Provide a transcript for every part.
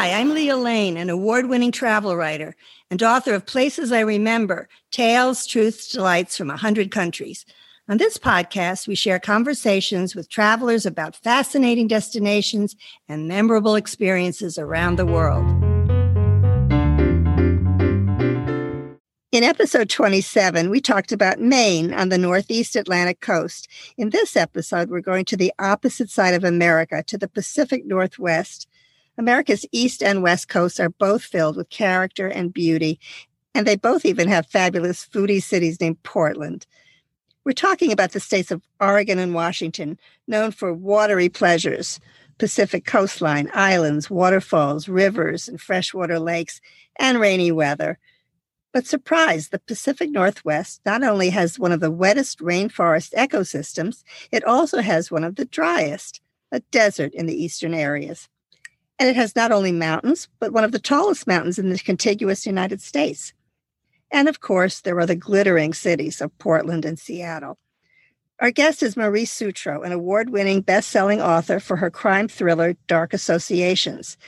Hi, I'm Lea Lane, an award winning travel writer and author of Places I Remember Tales, Truths, Delights from 100 Countries. On this podcast, we share conversations with travelers about fascinating destinations and memorable experiences around the world. In episode 27, we talked about Maine on the Northeast Atlantic coast. In this episode, we're going to the opposite side of America, to the Pacific Northwest. America's East and West coasts are both filled with character and beauty, and they both even have fabulous foodie cities named Portland. We're talking about the states of Oregon and Washington, known for watery pleasures, Pacific coastline, islands, waterfalls, rivers, and freshwater lakes, and rainy weather. But surprise, the Pacific Northwest not only has one of the wettest rainforest ecosystems, it also has one of the driest, a desert in the eastern areas. And it has not only mountains, but one of the tallest mountains in the contiguous United States. And of course, there are the glittering cities of Portland and Seattle. Our guest is Marie Sutro, an award winning best selling author for her crime thriller, Dark Associations.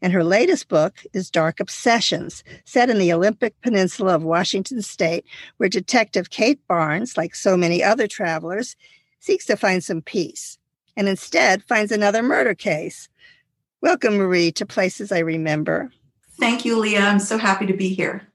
And her latest book is Dark Obsessions, set in the Olympic Peninsula of Washington state, where Detective Kate Barnes, like so many other travelers, seeks to find some peace and instead finds another murder case. Welcome, Marie, to Places I Remember. Thank you, Lea. I'm so happy to be here.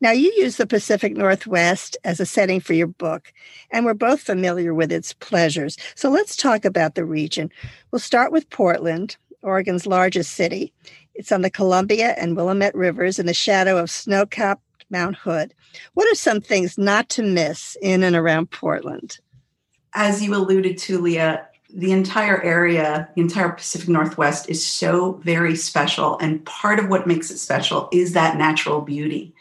Now, you use the Pacific Northwest as a setting for your book, and we're both familiar with its pleasures. So let's talk about the region. We'll start with Portland, Oregon's largest city. It's on the Columbia and Willamette Rivers in the shadow of snow capped Mount Hood. What are some things not to miss in and around Portland? As you alluded to, Lea, the entire area, the entire Pacific Northwest is so very special. And part of what makes it special is that natural beauty.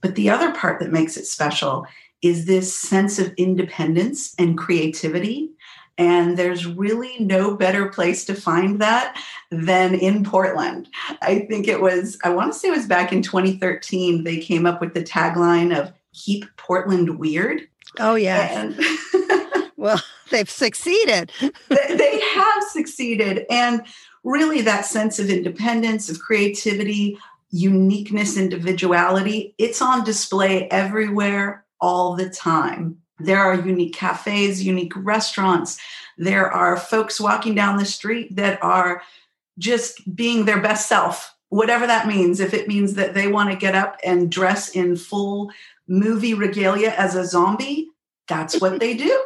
But the other part that makes it special is this sense of independence and creativity and there's really no better place to find that than in Portland. I think it was, I want to say it was back in 2013, they came up with the tagline of Keep Portland Weird. Oh, yeah. And well, they've succeeded. they have succeeded. And really, that sense of independence, of creativity, uniqueness, individuality, it's on display everywhere all the time. There are unique cafes, unique restaurants. There are folks walking down the street that are just being their best self, whatever that means. If it means that they want to get up and dress in full movie regalia as a zombie, that's what they do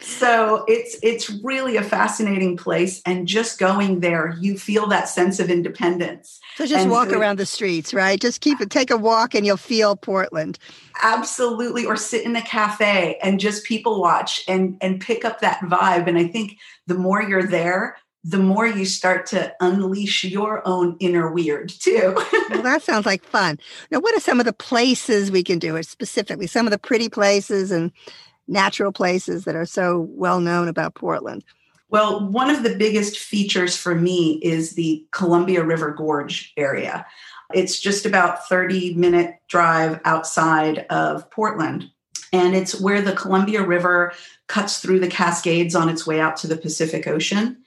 so it's it's really a fascinating place and just going there you feel that sense of independence so just and walk so around the streets right just keep it take a walk and you'll feel portland absolutely or sit in a cafe and just people watch and and pick up that vibe and i think the more you're there the more you start to unleash your own inner weird too. well, that sounds like fun. Now, what are some of the places we can do it specifically? Some of the pretty places and natural places that are so well known about Portland? Well, one of the biggest features for me is the Columbia River Gorge area. It's just about 30 minute drive outside of Portland. And it's where the Columbia River cuts through the Cascades on its way out to the Pacific Ocean.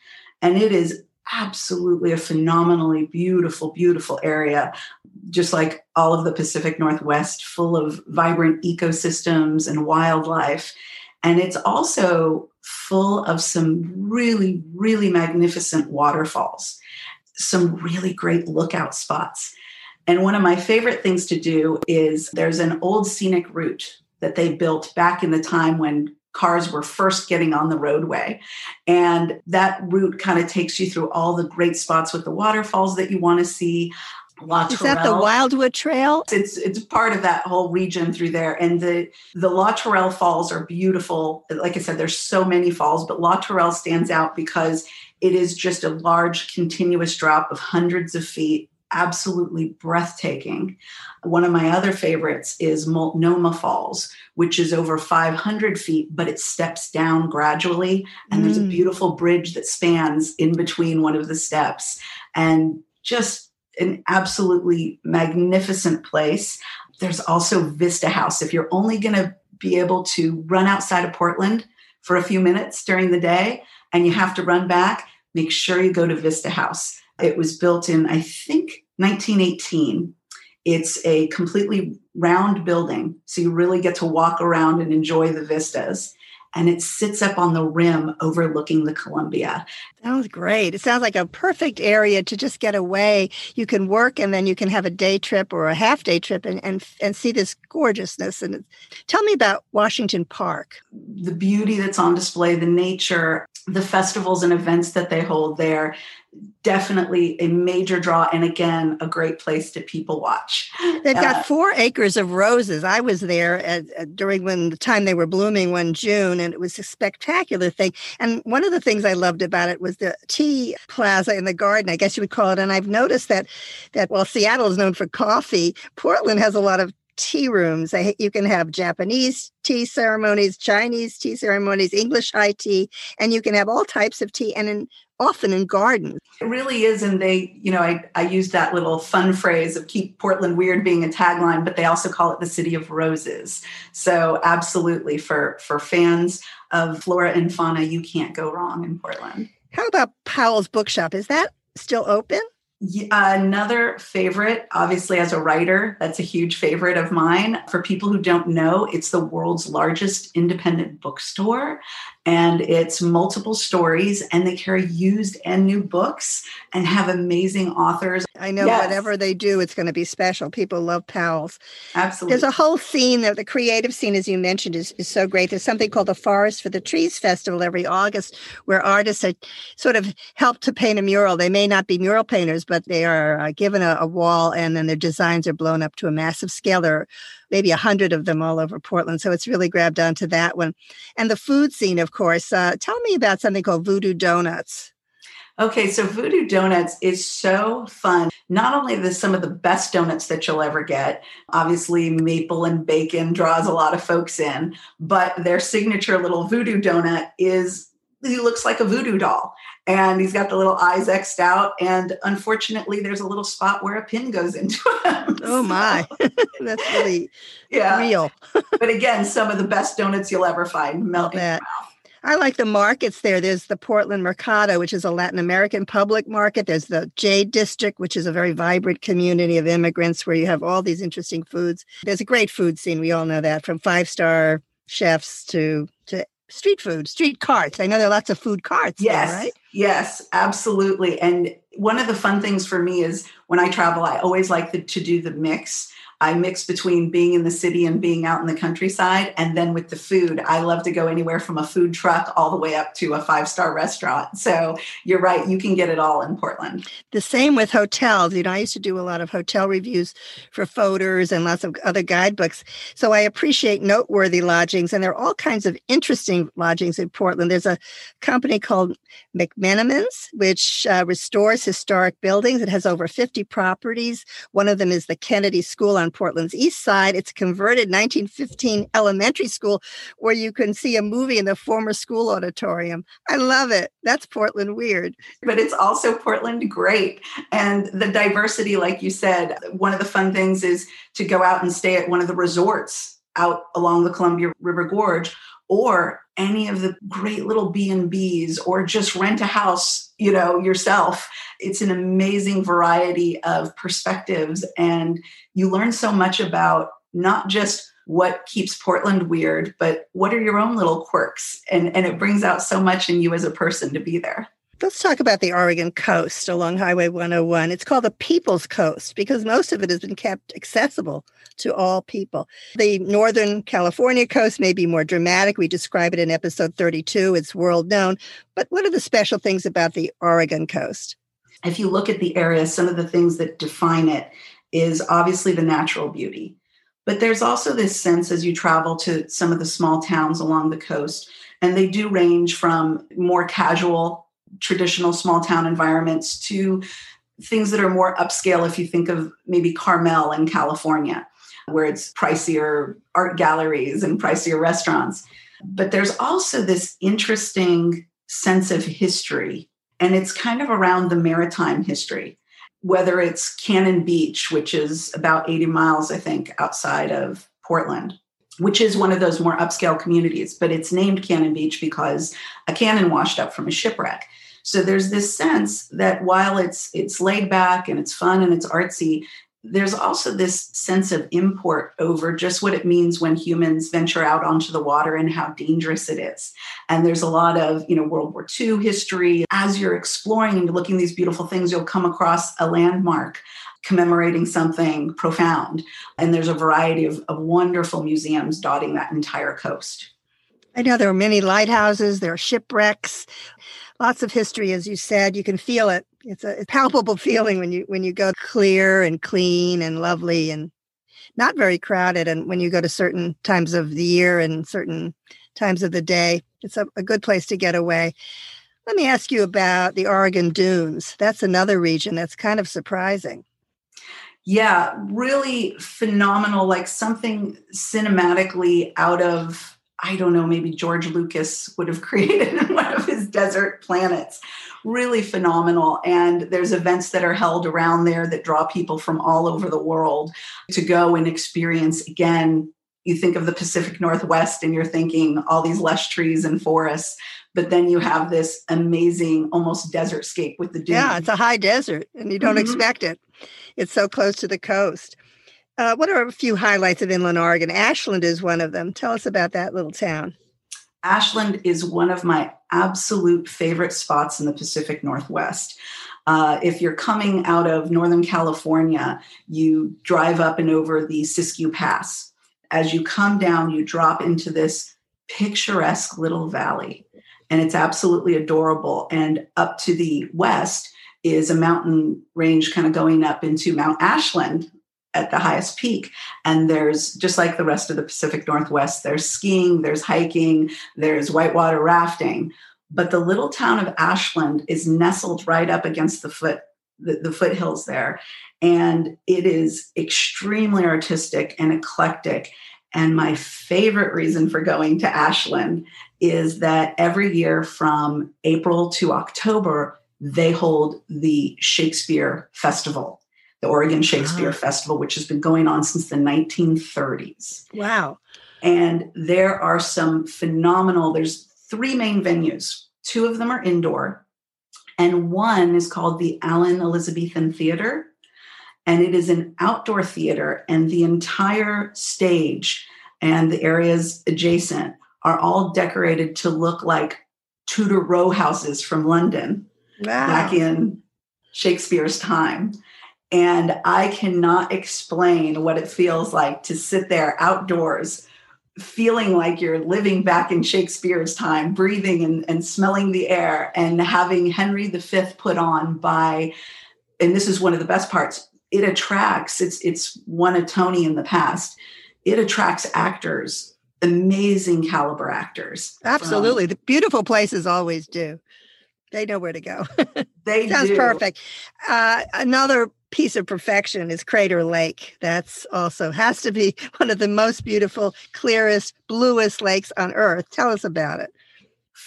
And it is absolutely a phenomenally beautiful, beautiful area, just like all of the Pacific Northwest, full of vibrant ecosystems and wildlife. And it's also full of some really, really magnificent waterfalls, some really great lookout spots. And one of my favorite things to do is there's an old scenic route that they built back in the time when cars were first getting on the roadway. And that route kind of takes you through all the great spots with the waterfalls that you want to see. La Is that the Wildwood Trail? It's it's part of that whole region through there, and the the Latourell Falls are beautiful. Like I said, there's so many falls, but Latourell stands out because it is just a large, continuous drop of hundreds of feet absolutely breathtaking. One of my other favorites is Multnomah Falls, which is over 500 feet, but it steps down gradually. And mm. there's a mm. beautiful bridge that spans in between one of the steps. And just an absolutely magnificent place. There's also Vista House. If you're only going to be able to run outside of Portland for a few minutes during the day and you have to run back, make sure you go to Vista House It was built in, I think, 1918. It's a completely round building, so you really get to walk around and enjoy the vistas and it sits up on the rim overlooking the Columbia. Sounds great. It sounds like a perfect area to just get away. You can work and then you can have a day trip or a half day trip and, and, and see this gorgeousness. And tell me about Washington Park. The beauty that's on display, the nature, the festivals and events that they hold there definitely a major draw and again a great place to people watch. They've got uh, four acres of roses. I was there at, at, during when the time they were blooming one june and it was a spectacular thing. And one of the things i loved about it was the tea plaza in the garden i guess you would call it. And i've noticed that that while seattle is known for coffee portland has a lot of tea rooms. You can have Japanese tea ceremonies, Chinese tea ceremonies, English high tea, and you can have all types of tea and in, often in gardens. It really is. And they, you know, I, I use that little fun phrase of keep Portland weird being a tagline, but they also call it the city of roses. So absolutely for, for fans of flora and fauna, you can't go wrong in Portland. How about Powell's Bookshop? Is that still open? Another favorite, obviously, as a writer, that's a huge favorite of mine. For people who don't know, it's the world's largest independent bookstore and it's multiple stories and they carry used and new books and have amazing authors. I know yes. whatever they do it's going to be special. People love powell's absolutely. There's a whole scene there the creative scene as you mentioned is, is so great. There's something called the forest for the trees festival every august where artists are sort of helped to paint a mural. They may not be mural painters but they are uh, given a, a wall and then their designs are blown up to a massive scale. There maybe a hundred of them all over Portland. So it's really grabbed onto that one. And the food scene, of course. Uh, tell me about something called Voodoo Donuts. Okay, so Voodoo Donuts is so fun. Not only the some of the best donuts that you'll ever get, obviously maple and bacon draws a lot of folks in, but their signature little voodoo donut is he looks like a voodoo doll and he's got the little eyes xed out and unfortunately there's a little spot where a pin goes into him oh my that's really yeah. real but again some of the best donuts you'll ever find melt that. I like the markets there. There's the Portland Mercado, which is a Latin American public market. There's the Jade District, which is a very vibrant community of immigrants where you have all these interesting foods. There's a great food scene. We all know that from five star chefs to street food, street carts. I know there are lots of food carts. Yes, there, right? Yes, absolutely. And one of the fun things for me is when I travel, I always like the, to do the mix I mix between being in the city and being out in the countryside. And then with the food, I love to go anywhere from a food truck all the way up to a five star restaurant. So you're right, you can get it all in Portland. The same with hotels. You know, I used to do a lot of hotel reviews for Fodor's and lots of other guidebooks. So I appreciate noteworthy lodgings, and there are all kinds of interesting lodgings in Portland. There's a company called McMenamins, which uh, restores historic buildings. It has over 50 properties. One of them is the Kennedy School on Portland's east side. It's a converted 1915 elementary school where you can see a movie in the former school auditorium. I love it. That's Portland weird. But it's also Portland great. And the diversity, like you said, one of the fun things is to go out and stay at one of the resorts out along the Columbia River Gorge or any of the great little b&b's or just rent a house you know yourself. It's an amazing variety of perspectives and you learn so much about not just what keeps portland weird but what are your own little quirks? And and it brings out so much in you as a person to be there Let's talk about the Oregon coast along Highway 101. It's called the People's Coast because most of it has been kept accessible to all people. The Northern California coast may be more dramatic. We describe it in episode 32. It's world known. But what are the special things about the Oregon coast? If you look at the area, some of the things that define it is obviously the natural beauty. But there's also this sense as you travel to some of the small towns along the coast, and they do range from more casual traditional small town environments to things that are more upscale if you think of maybe Carmel in California, where it's pricier art galleries and pricier restaurants. But there's also this interesting sense of history, and it's kind of around the maritime history. Whether it's Cannon Beach, which is about 80 miles, I think, outside of Portland, which is one of those more upscale communities, but it's named Cannon Beach because a cannon washed up from a shipwreck. So there's this sense that while it's it's laid back and it's fun and it's artsy, there's also this sense of import over just what it means when humans venture out onto the water and how dangerous it is. And there's a lot of, you know, World War II history. As you're exploring and looking these beautiful things, you'll come across a landmark commemorating something profound. And there's a variety of, of wonderful museums dotting that entire coast. I know there are many lighthouses, there are shipwrecks, lots of history, as you said. You can feel it. It's a palpable feeling when you when you go clear and clean and lovely and not very crowded. And when you go to certain times of the year and certain times of the day, it's a, a good place to get away. Let me ask you about the Oregon Dunes. That's another region that's kind of surprising. Yeah, really phenomenal, like something cinematically out of I don't know, maybe George Lucas would have created one of his desert planets. Really phenomenal. And there's events that are held around there that draw people from all over the world to go and experience again. You think of the Pacific Northwest and you're thinking all these lush trees and forests, but then you have this amazing, almost desert scape with the dunes. Yeah, it's a high desert and you don't mm-hmm. expect it. It's so close to the coast. Uh, what are a few highlights of inland Oregon? Ashland is one of them. Tell us about that little town. Ashland is one of my absolute favorite spots in the Pacific Northwest. Uh, if you're coming out of Northern California, you drive up and over the Siskiyou Pass. As you come down, you drop into this picturesque little valley, and it's absolutely adorable. And up to the west is a mountain range kind of going up into Mount Ashland, at the highest peak. And there's just like the rest of the Pacific Northwest, there's skiing, there's hiking, there's whitewater rafting. But the little town of Ashland is nestled right up against the foot the, the foothills there. And it is extremely artistic and eclectic. And my favorite reason for going to Ashland is that every year from April to October, they hold the Shakespeare Festival the Oregon Shakespeare wow. Festival, which has been going on since the 1930s. Wow. And there are some phenomenal, there's three main venues. Two of them are indoor, and one is called the Allen Elizabethan Theater. And it is an outdoor theater, and the entire stage and the areas adjacent are all decorated to look like Tudor row houses from London wow. back in Shakespeare's time. And I cannot explain what it feels like to sit there outdoors, feeling like you're living back in Shakespeare's time, breathing and, and smelling the air, and having Henry V put on by, and this is one of the best parts, it attracts, it's it's won a Tony in the past. It attracts actors, amazing caliber actors. Absolutely. From, the beautiful places always do. They know where to go. They sounds do. perfect. Uh, another piece of perfection is Crater Lake. That's also has to be one of the most beautiful, clearest, bluest lakes on earth. Tell us about it.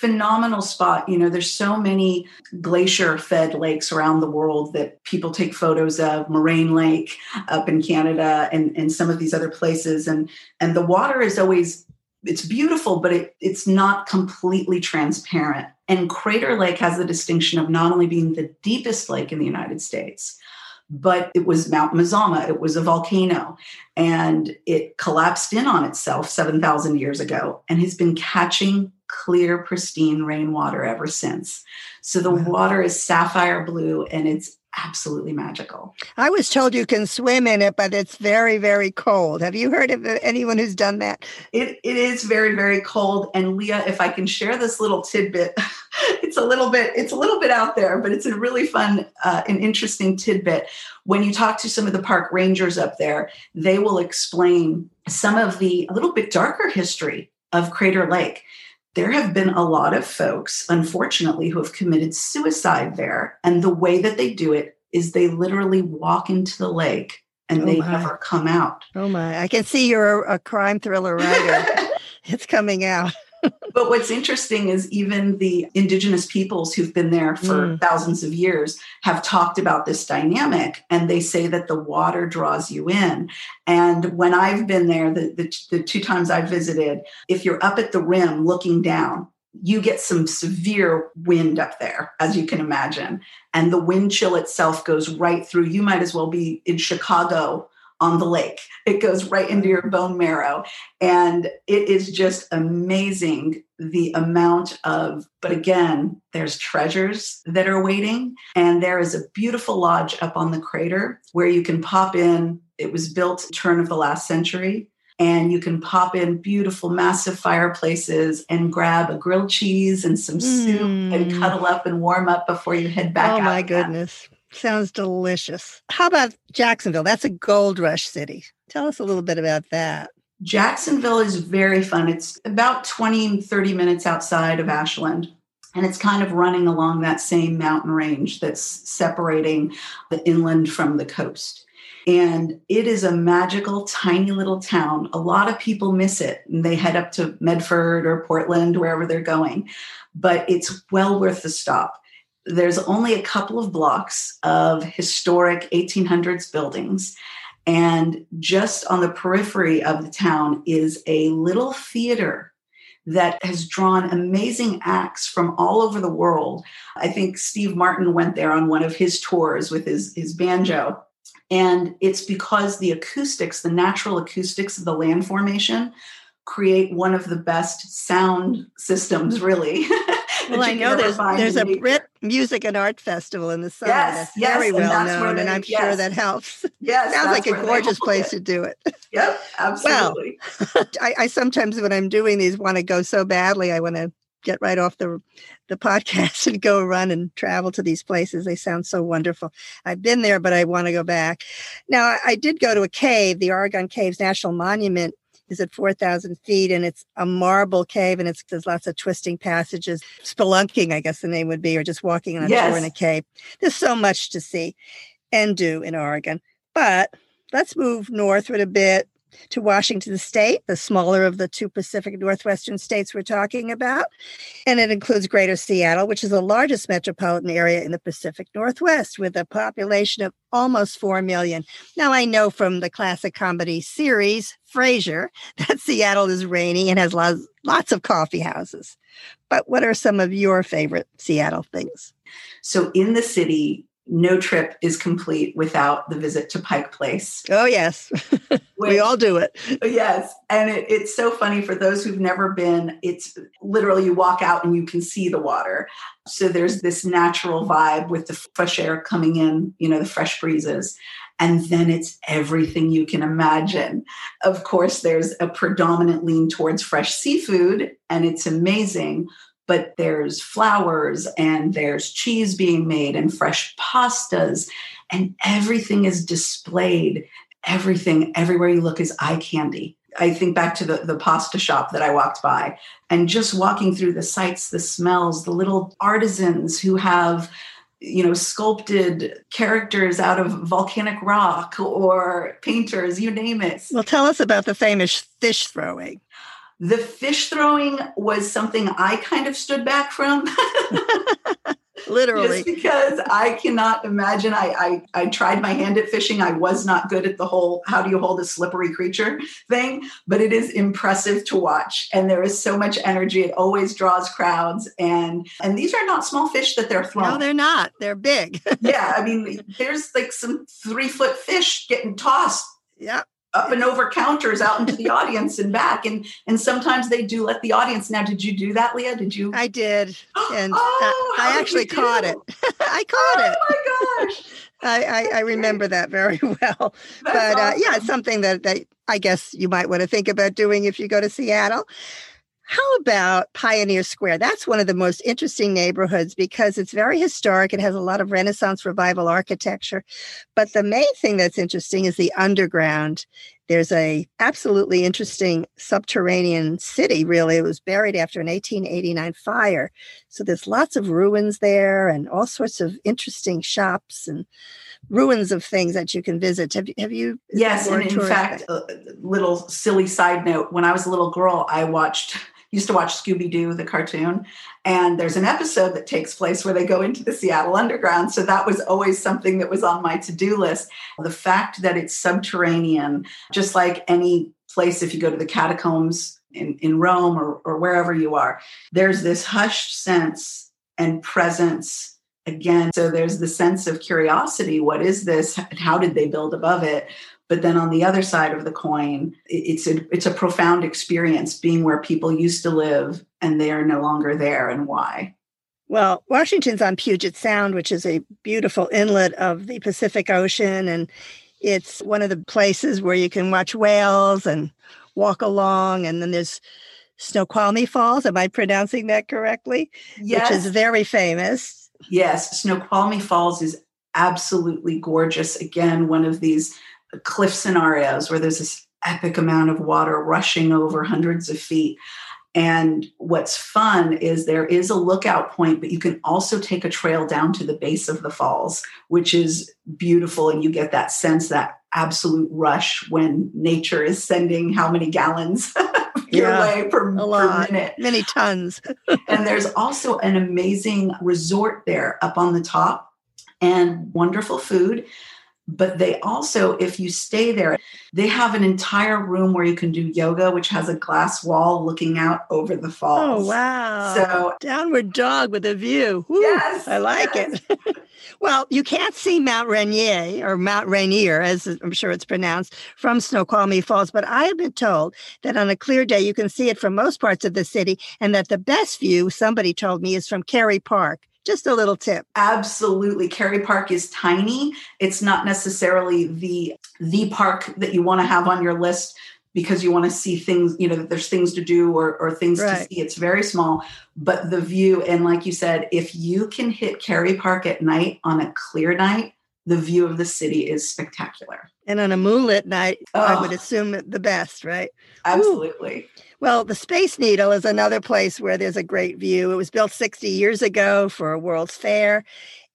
Phenomenal spot. You know, there's so many glacier fed lakes around the world that people take photos of, Moraine Lake up in Canada and, and some of these other places. And and the water is always it's beautiful, but it, it's not completely transparent. And Crater Lake has the distinction of not only being the deepest lake in the United States, but it was Mount Mazama. It was a volcano and it collapsed in on itself 7,000 years ago and has been catching clear, pristine rainwater ever since. So the water is sapphire blue and it's absolutely magical. I was told you can swim in it, but it's very, very cold. Have you heard of anyone who's done that? It, it is very, very cold. And Lea, if I can share this little tidbit, it's a little bit, it's a little bit out there, but it's a really fun uh, and interesting tidbit. When you talk to some of the park rangers up there, they will explain some of the a little bit darker history of Crater Lake there have been a lot of folks, unfortunately, who have committed suicide there. And the way that they do it is they literally walk into the lake and oh they my. never come out. Oh my, I can see you're a crime thriller writer. it's coming out but what's interesting is even the indigenous peoples who've been there for mm. thousands of years have talked about this dynamic and they say that the water draws you in and when i've been there the, the, the two times i've visited if you're up at the rim looking down you get some severe wind up there, as you can imagine. And the wind chill itself goes right through. You might as well be in Chicago on the lake. It goes right into your bone marrow. And it is just amazing the amount of, but again, there's treasures that are waiting. And there is a beautiful lodge up on the crater where you can pop in. It was built turn of the last century and you can pop in beautiful massive fireplaces and grab a grilled cheese and some mm. soup and mm. cuddle up and warm up before you head back oh my goodness sounds delicious how about jacksonville that's a gold rush city tell us a little bit about that jacksonville is very fun it's about 20 30 minutes outside of ashland and it's kind of running along that same mountain range that's separating the inland from the coast and it is a magical, tiny little town. A lot of people miss it and they head up to Medford or Portland, wherever they're going. But it's well worth the stop. There's only a couple of blocks of historic 1800s buildings. And just on the periphery of the town is a little theater that has drawn amazing acts from all over the world. I think Steve Martin went there on one of his tours with his, his banjo and it's because the acoustics, the natural acoustics of the land formation, create one of the best sound systems, really. well, I know there's there's a Britt Music and Art Festival in the summer. Yes, that's yes, very well known, they, and I'm yes. sure that helps. Yes, sounds like a gorgeous place it. to do it. Yep, absolutely. Well, I, I sometimes when I'm doing these want to go so badly, I want to get right off the the podcast and go run and travel to these places. They sound so wonderful. I've been there, but I want to go back. Now, I, I did go to a cave. The Oregon Caves National Monument is at 4,000 feet and it's a marble cave and it's there's lots of twisting passages. Spelunking, I guess the name would be, or just walking on yes. shore in a cave. There's so much to see and do in Oregon. But let's move northward a bit to Washington State, the smaller of the two Pacific Northwestern states we're talking about. And it includes Greater Seattle, which is the largest metropolitan area in the Pacific Northwest with a population of almost 4 million. Now, I know from the classic comedy series, Frasier, that Seattle is rainy and has lots, lots of coffee houses. But what are some of your favorite Seattle things? So, in the city, no trip is complete without the visit to Pike Place. Oh, yes. Which, we all do it. Yes. And it, it's so funny for those who've never been, it's literally you walk out and you can see the water. So there's this natural vibe with the fresh air coming in, you know, the fresh breezes. And then it's everything you can imagine. Of course, there's a predominant lean towards fresh seafood, and it's amazing but there's flowers and there's cheese being made and fresh pastas and everything is displayed. Everything everywhere you look is eye candy. I think back to the, the pasta shop that i walked by and just walking through the sights the smells the little artisans who have you know sculpted characters out of volcanic rock or painters you name it. Well tell us about the famous fish throwing the fish throwing was something I kind of stood back from. Literally. Just because I cannot imagine. I, I I tried my hand at fishing. I was not good at the whole how do you hold a slippery creature thing, but it is impressive to watch. And there is so much energy. It always draws crowds. And and these are not small fish that they're throwing. No, they're not. They're big. yeah. I mean, there's like some three foot fish getting tossed. Yeah up and over counters out into the audience and back. And and sometimes they do let the audience now did you do that lea? Did you i did. And oh, i actually caught it. I caught oh, it. Oh my gosh. I, I, I remember that very well. That's but uh, yeah it's something that, that i guess you might want to think about doing if you go to seattle how about Pioneer Square? That's one of the most interesting neighborhoods because it's very historic. It has a lot of Renaissance revival architecture. But the main thing that's interesting is the underground. There's a absolutely interesting subterranean city, really. It was buried after an 1889 fire. So there's lots of ruins there and all sorts of interesting shops and ruins of things that you can visit. Have, have you? Yes, and in fact, a uh, little silly side note: when I was a little girl, I watched used to watch Scooby Doo, the cartoon. And there's an episode that takes place where they go into the Seattle Underground. So that was always something that was on my to do list. The fact that it's subterranean, just like any place, if you go to the catacombs, in, in Rome or, or wherever you are, there's this hushed sense and presence again. So there's the sense of curiosity. What is this? How did they build above it? But then on the other side of the coin, it's a it's a profound experience being where people used to live and they are no longer there and why. Well, Washington's on Puget Sound, which is a beautiful inlet of the Pacific Ocean. And it's one of the places where you can watch whales and walk along. And then there's Snoqualmie Falls. Am I pronouncing that correctly? Yes. Which is very famous. Yes. Snoqualmie Falls is absolutely gorgeous. Again, one of these cliff scenarios where there's this epic amount of water rushing over hundreds of feet. And what's fun is there is a lookout point, but you can also take a trail down to the base of the falls, which is beautiful. And you get that sense, that absolute rush when nature is sending how many gallons your yeah, way per, per minute. Many tons. and there's also an amazing resort there up on the top and wonderful food but they also if you stay there they have an entire room where you can do yoga which has a glass wall looking out over the oh, falls. oh wow. So downward dog with a view. Woo, yes i like yes. it well you can't see mount rainier or mount rainier as i'm sure it's pronounced from snoqualmie falls but i have been told that on a clear day you can see it from most parts of the city and that the best view somebody told me is from Kerry Park just a little tip. Absolutely. Kerry Park is tiny. It's not necessarily the the park that you want to have on your list because you want to see things, you know, that there's things to do or, or things right. to see. It's very small, but the view, and like you said, if you can hit Kerry Park at night on a clear night, the view of the city is spectacular. And on a moonlit night, oh, I would assume the best, right? Absolutely. Ooh. Well, the Space Needle is another place where there's a great view. It was built 60 years ago for a World's Fair,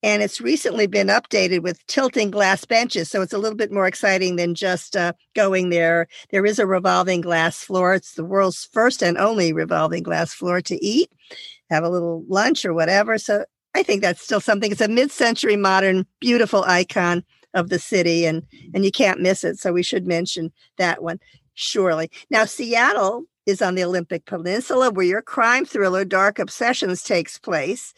and it's recently been updated with tilting glass benches. So it's a little bit more exciting than just uh, going there. There is a revolving glass floor. It's the world's first and only revolving glass floor to eat, have a little lunch or whatever. So I think that's still something. It's a mid-century modern, beautiful icon of the city, and and you can't miss it. So we should mention that one surely. Now Seattle is on the Olympic Peninsula, where your crime thriller Dark Obsessions takes place.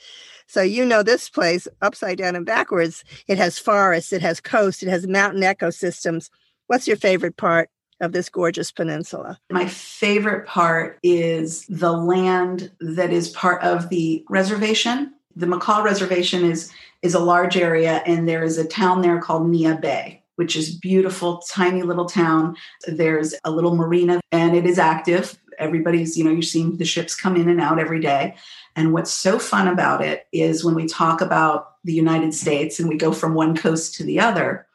So you know this place upside down and backwards. It has forests, it has coast, it has mountain ecosystems. What's your favorite part of this gorgeous peninsula? My favorite part is the land that is part of the reservation. The Makah Reservation is is a large area, and there is a town there called Neah Bay which is beautiful, tiny little town. There's a little marina and it is active. Everybody's, you know, you're seeing the ships come in and out every day. And what's so fun about it is when we talk about the United States and we go from one coast to the other,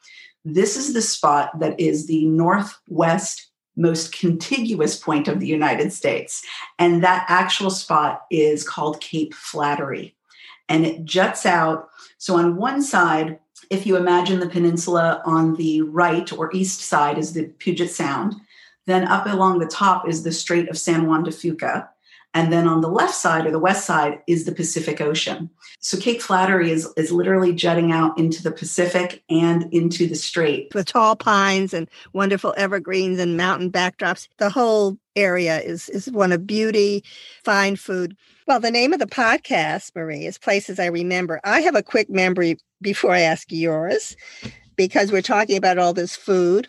this is the spot that is the northwest most contiguous point of the United States. And that actual spot is called Cape Flattery. And it juts out. So on one side, if you imagine the peninsula on the right or east side is the Puget Sound, then up along the top is the Strait of San Juan de Fuca. And then on the left side or the west side is the Pacific Ocean. So Cape Flattery is, is literally jutting out into the Pacific and into the strait. With tall pines and wonderful evergreens and mountain backdrops. The whole area is, is one of beauty, fine food. Well, the name of the podcast, Marie, is Places I Remember. I have a quick memory before I ask yours because we're talking about all this food.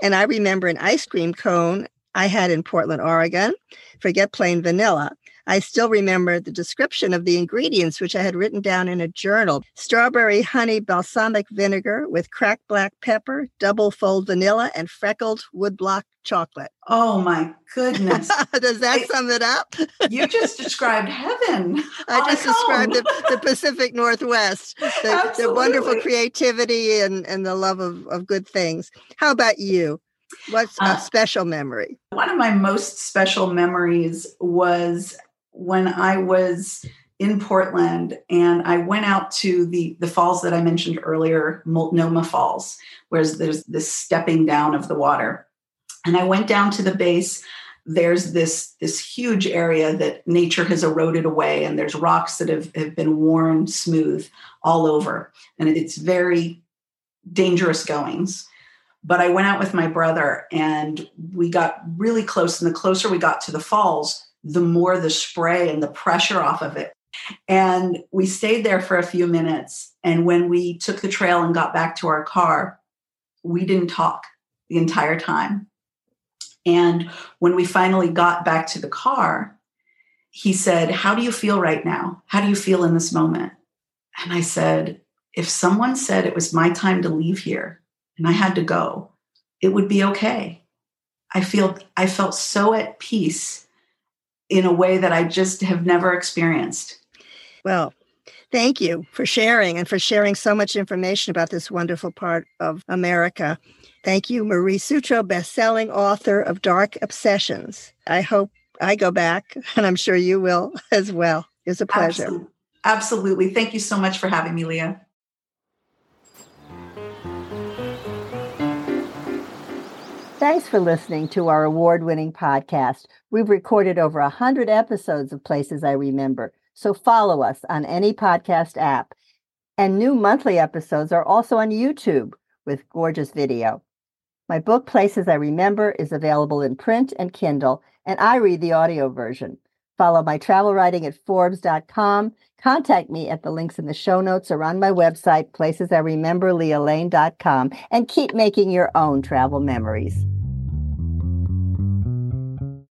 And I remember an ice cream cone I had in Portland, Oregon. Forget plain vanilla. I still remember the description of the ingredients, which I had written down in a journal strawberry honey balsamic vinegar with cracked black pepper, double fold vanilla, and freckled woodblock chocolate. Oh my goodness. Does that I, sum it up? you just described heaven. I just described the, the, Pacific Northwest, the, the, wonderful creativity and, and the love of, of good things. How about you? What's a uh, special memory? One of my most special memories was when I was in Portland and I went out to the the falls that I mentioned earlier, Multnomah Falls, where there's this stepping down of the water. And I went down to the base. There's this this huge area that nature has eroded away, and there's rocks that have, have been worn smooth all over. And it's very dangerous goings. But I went out with my brother and we got really close. And the closer we got to the falls, the more the spray and the pressure off of it. And we stayed there for a few minutes. And when we took the trail and got back to our car, we didn't talk the entire time. And when we finally got back to the car, he said, How do you feel right now? How do you feel in this moment? And I said, If someone said it was my time to leave here and I had to go, it would be okay. I feel I felt so at peace in a way that I just have never experienced. Well, thank you for sharing and for sharing so much information about this wonderful part of America. Thank you, Marie Sutro, best-selling author of Dark Obsessions. I hope I go back, and I'm sure you will as well. It's a pleasure. Absolutely. Absolutely. Thank you so much for having me, Lea. Thanks for listening to our award winning podcast. We've recorded over 100 episodes of Places I Remember, so follow us on any podcast app. And new monthly episodes are also on YouTube with gorgeous video. My book, Places I Remember, is available in print and Kindle, and I read the audio version. Follow my travel writing at Forbes.com. Contact me at the links in the show notes or on my website, placesirememberlealane.com, and keep making your own travel memories.